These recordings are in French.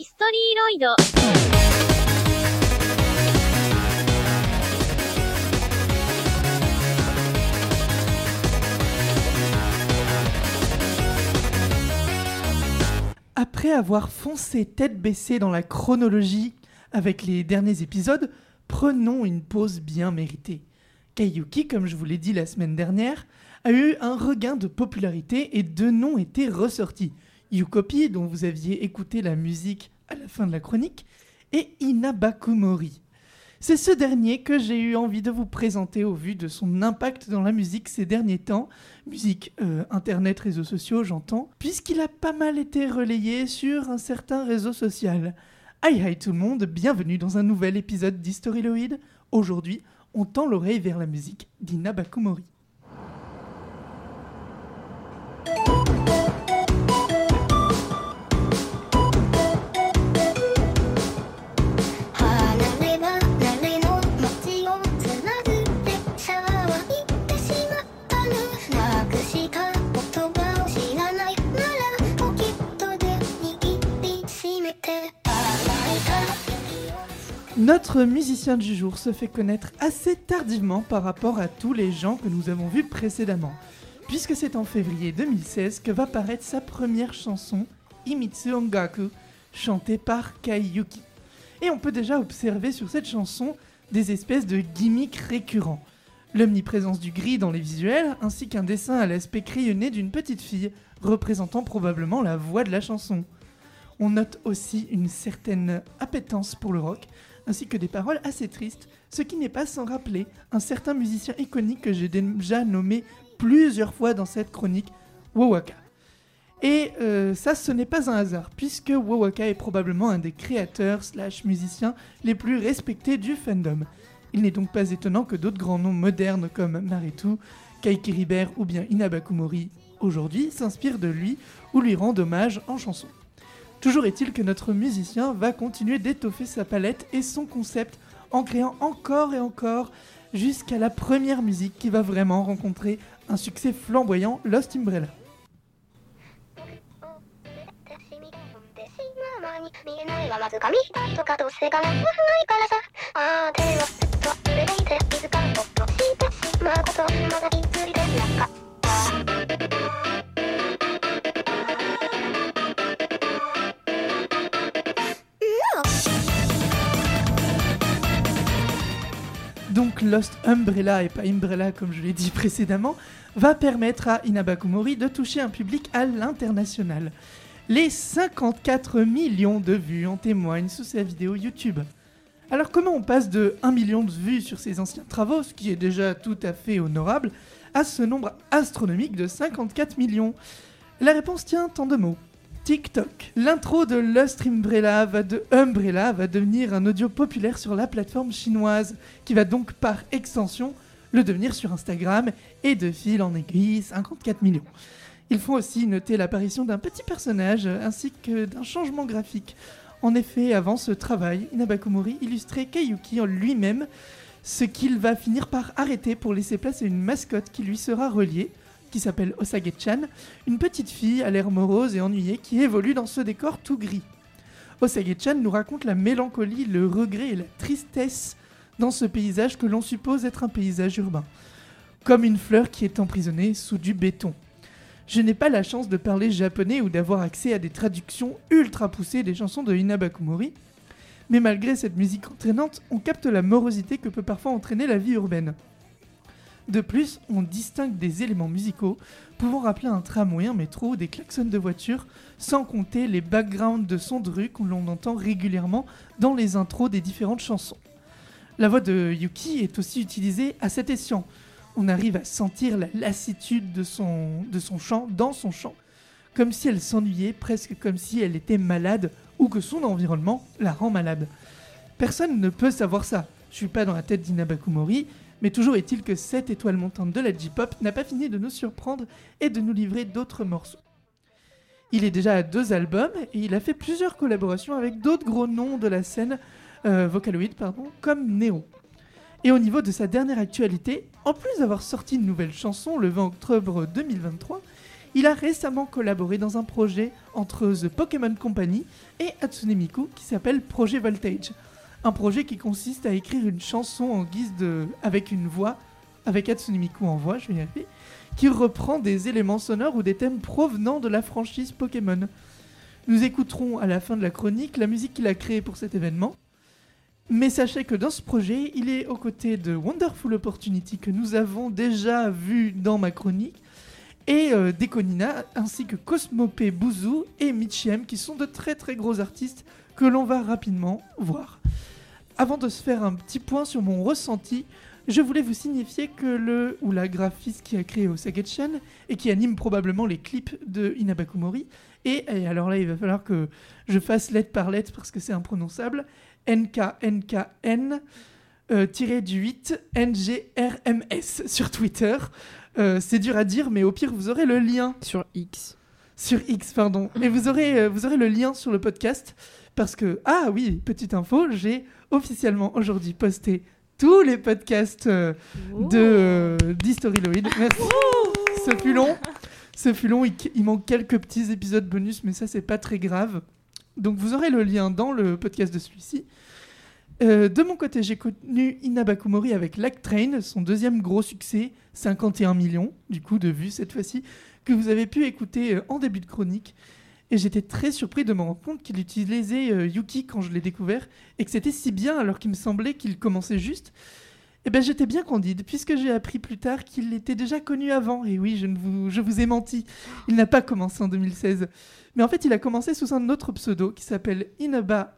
ヒストリーロイド。Après avoir foncé tête baissée dans la chronologie avec les derniers épisodes, prenons une pause bien méritée. Kaiyuki, comme je vous l'ai dit la semaine dernière, a eu un regain de popularité et deux noms étaient ressortis. Yukopi, dont vous aviez écouté la musique à la fin de la chronique, et Inabakumori. C'est ce dernier que j'ai eu envie de vous présenter au vu de son impact dans la musique ces derniers temps, musique, euh, internet, réseaux sociaux, j'entends, puisqu'il a pas mal été relayé sur un certain réseau social. Hi hi tout le monde, bienvenue dans un nouvel épisode d'Historyloid. Aujourd'hui, on tend l'oreille vers la musique d'Ina Bakumori. Notre musicien du jour se fait connaître assez tardivement par rapport à tous les gens que nous avons vus précédemment, puisque c'est en février 2016 que va paraître sa première chanson, Imitsu Ongaku, chantée par Kaiyuki. Et on peut déjà observer sur cette chanson des espèces de gimmicks récurrents. L'omniprésence du gris dans les visuels, ainsi qu'un dessin à l'aspect crayonné d'une petite fille, représentant probablement la voix de la chanson. On note aussi une certaine appétence pour le rock, ainsi que des paroles assez tristes, ce qui n'est pas sans rappeler un certain musicien iconique que j'ai déjà nommé plusieurs fois dans cette chronique, Wowaka. Et euh, ça, ce n'est pas un hasard, puisque Wowaka est probablement un des créateurs slash musiciens les plus respectés du fandom. Il n'est donc pas étonnant que d'autres grands noms modernes comme Maritu, Kaiki Riber ou bien Inabakumori aujourd'hui s'inspirent de lui ou lui rendent hommage en chanson. Toujours est-il que notre musicien va continuer d'étoffer sa palette et son concept en créant encore et encore jusqu'à la première musique qui va vraiment rencontrer un succès flamboyant, Lost Umbrella. Donc Lost Umbrella et pas Umbrella comme je l'ai dit précédemment, va permettre à Inabakumori de toucher un public à l'international. Les 54 millions de vues en témoignent sous sa vidéo YouTube. Alors comment on passe de 1 million de vues sur ses anciens travaux, ce qui est déjà tout à fait honorable, à ce nombre astronomique de 54 millions? La réponse tient en deux mots. TikTok. L'intro de Lost Umbrella va de Umbrella va devenir un audio populaire sur la plateforme chinoise, qui va donc par extension le devenir sur Instagram et de fil en aiguille 54 millions. Il faut aussi noter l'apparition d'un petit personnage ainsi que d'un changement graphique. En effet, avant ce travail, Inabakumori illustrait Kaiyuki en lui-même, ce qu'il va finir par arrêter pour laisser place à une mascotte qui lui sera reliée, qui s'appelle Osage-chan, une petite fille à l'air morose et ennuyée qui évolue dans ce décor tout gris. Osage-chan nous raconte la mélancolie, le regret et la tristesse dans ce paysage que l'on suppose être un paysage urbain, comme une fleur qui est emprisonnée sous du béton. Je n'ai pas la chance de parler japonais ou d'avoir accès à des traductions ultra poussées des chansons de Inabakumori, mais malgré cette musique entraînante, on capte la morosité que peut parfois entraîner la vie urbaine. De plus, on distingue des éléments musicaux pouvant rappeler un tramway, un métro des klaxons de voiture, sans compter les backgrounds de sons de rue que l'on entend régulièrement dans les intros des différentes chansons. La voix de Yuki est aussi utilisée à cet escient. On arrive à sentir la lassitude de son, de son chant dans son chant, comme si elle s'ennuyait, presque comme si elle était malade ou que son environnement la rend malade. Personne ne peut savoir ça. Je suis pas dans la tête d'Inabakumori, mais toujours est-il que cette étoile montante de la J-pop n'a pas fini de nous surprendre et de nous livrer d'autres morceaux. Il est déjà à deux albums et il a fait plusieurs collaborations avec d'autres gros noms de la scène euh, Vocaloid, pardon, comme Neo. Et au niveau de sa dernière actualité, en plus d'avoir sorti une nouvelle chanson le 20 octobre 2023, il a récemment collaboré dans un projet entre The Pokémon Company et Hatsune Miku qui s'appelle Projet Voltage. Un projet qui consiste à écrire une chanson en guise de. avec une voix, avec Hatsune Miku en voix, je vais y arriver, qui reprend des éléments sonores ou des thèmes provenant de la franchise Pokémon. Nous écouterons à la fin de la chronique la musique qu'il a créée pour cet événement. Mais sachez que dans ce projet, il est aux côtés de Wonderful Opportunity que nous avons déjà vu dans ma chronique, et euh, Dekonina, ainsi que Cosmope Bouzou et Michiem, qui sont de très très gros artistes que l'on va rapidement voir. Avant de se faire un petit point sur mon ressenti, je voulais vous signifier que le ou la graphiste qui a créé Osagetchen et qui anime probablement les clips de Inabakumori, et, et alors là il va falloir que je fasse lettre par lettre parce que c'est imprononçable, NKNKN euh, tiré du 8 NGRMS sur Twitter. Euh, c'est dur à dire, mais au pire, vous aurez le lien Sur X. sur X, pardon. Et vous aurez, euh, vous aurez le lien sur le podcast parce que, ah oui, petite info, j'ai officiellement aujourd'hui posté tous les podcasts euh, de euh, d'Historyloid. Merci. Ce fut long. Ce fut long. Il, il manque quelques petits épisodes bonus, mais ça, c'est pas très grave. Donc, vous aurez le lien dans le podcast de celui-ci. Euh, de mon côté, j'ai connu Inabakumori avec Lack Train, son deuxième gros succès, 51 millions du coup de vues cette fois-ci, que vous avez pu écouter euh, en début de chronique. Et j'étais très surpris de me rendre compte qu'il utilisait euh, Yuki quand je l'ai découvert et que c'était si bien alors qu'il me semblait qu'il commençait juste. Et ben j'étais bien candide puisque j'ai appris plus tard qu'il était déjà connu avant. Et oui, je, ne vous, je vous ai menti. Il n'a pas commencé en 2016. Mais en fait, il a commencé sous un autre pseudo qui s'appelle Inaba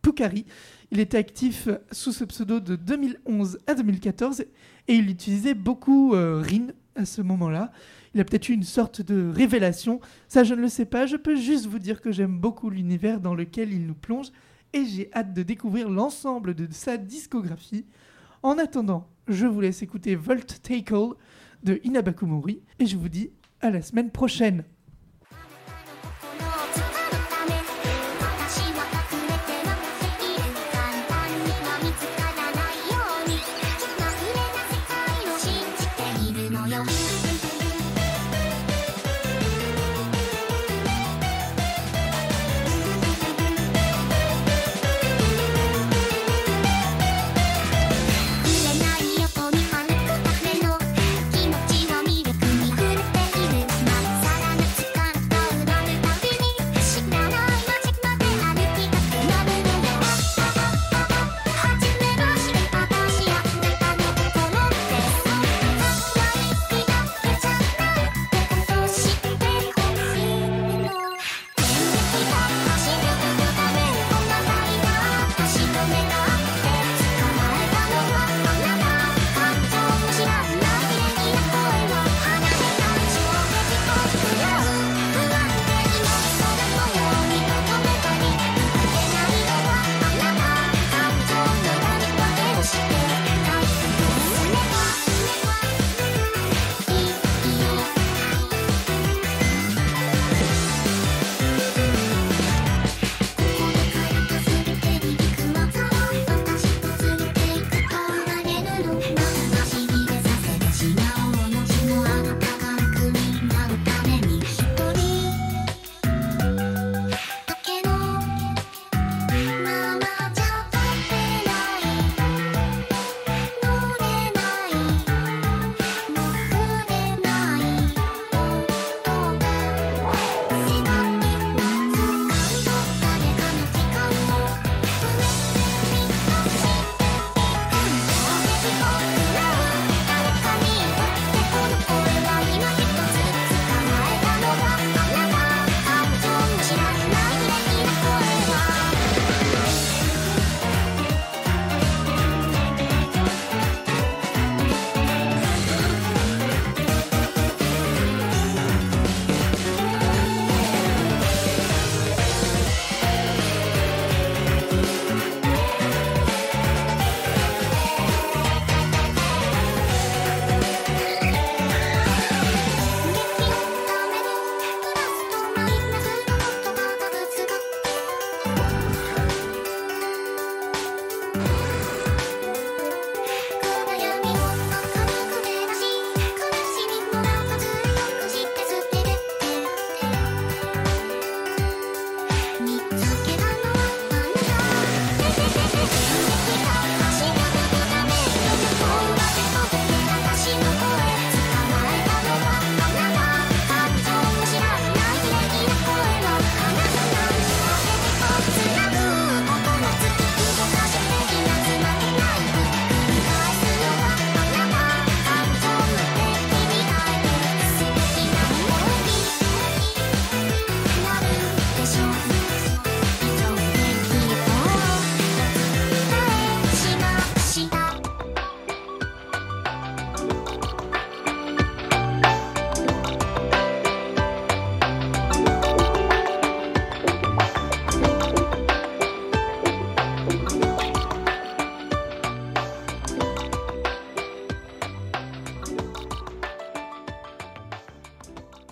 Pukari. Il était actif sous ce pseudo de 2011 à 2014 et il utilisait beaucoup euh, Rin à ce moment-là. Il a peut-être eu une sorte de révélation. Ça, je ne le sais pas. Je peux juste vous dire que j'aime beaucoup l'univers dans lequel il nous plonge et j'ai hâte de découvrir l'ensemble de sa discographie. En attendant, je vous laisse écouter Volt Tackle de Inabakumori et je vous dis à la semaine prochaine.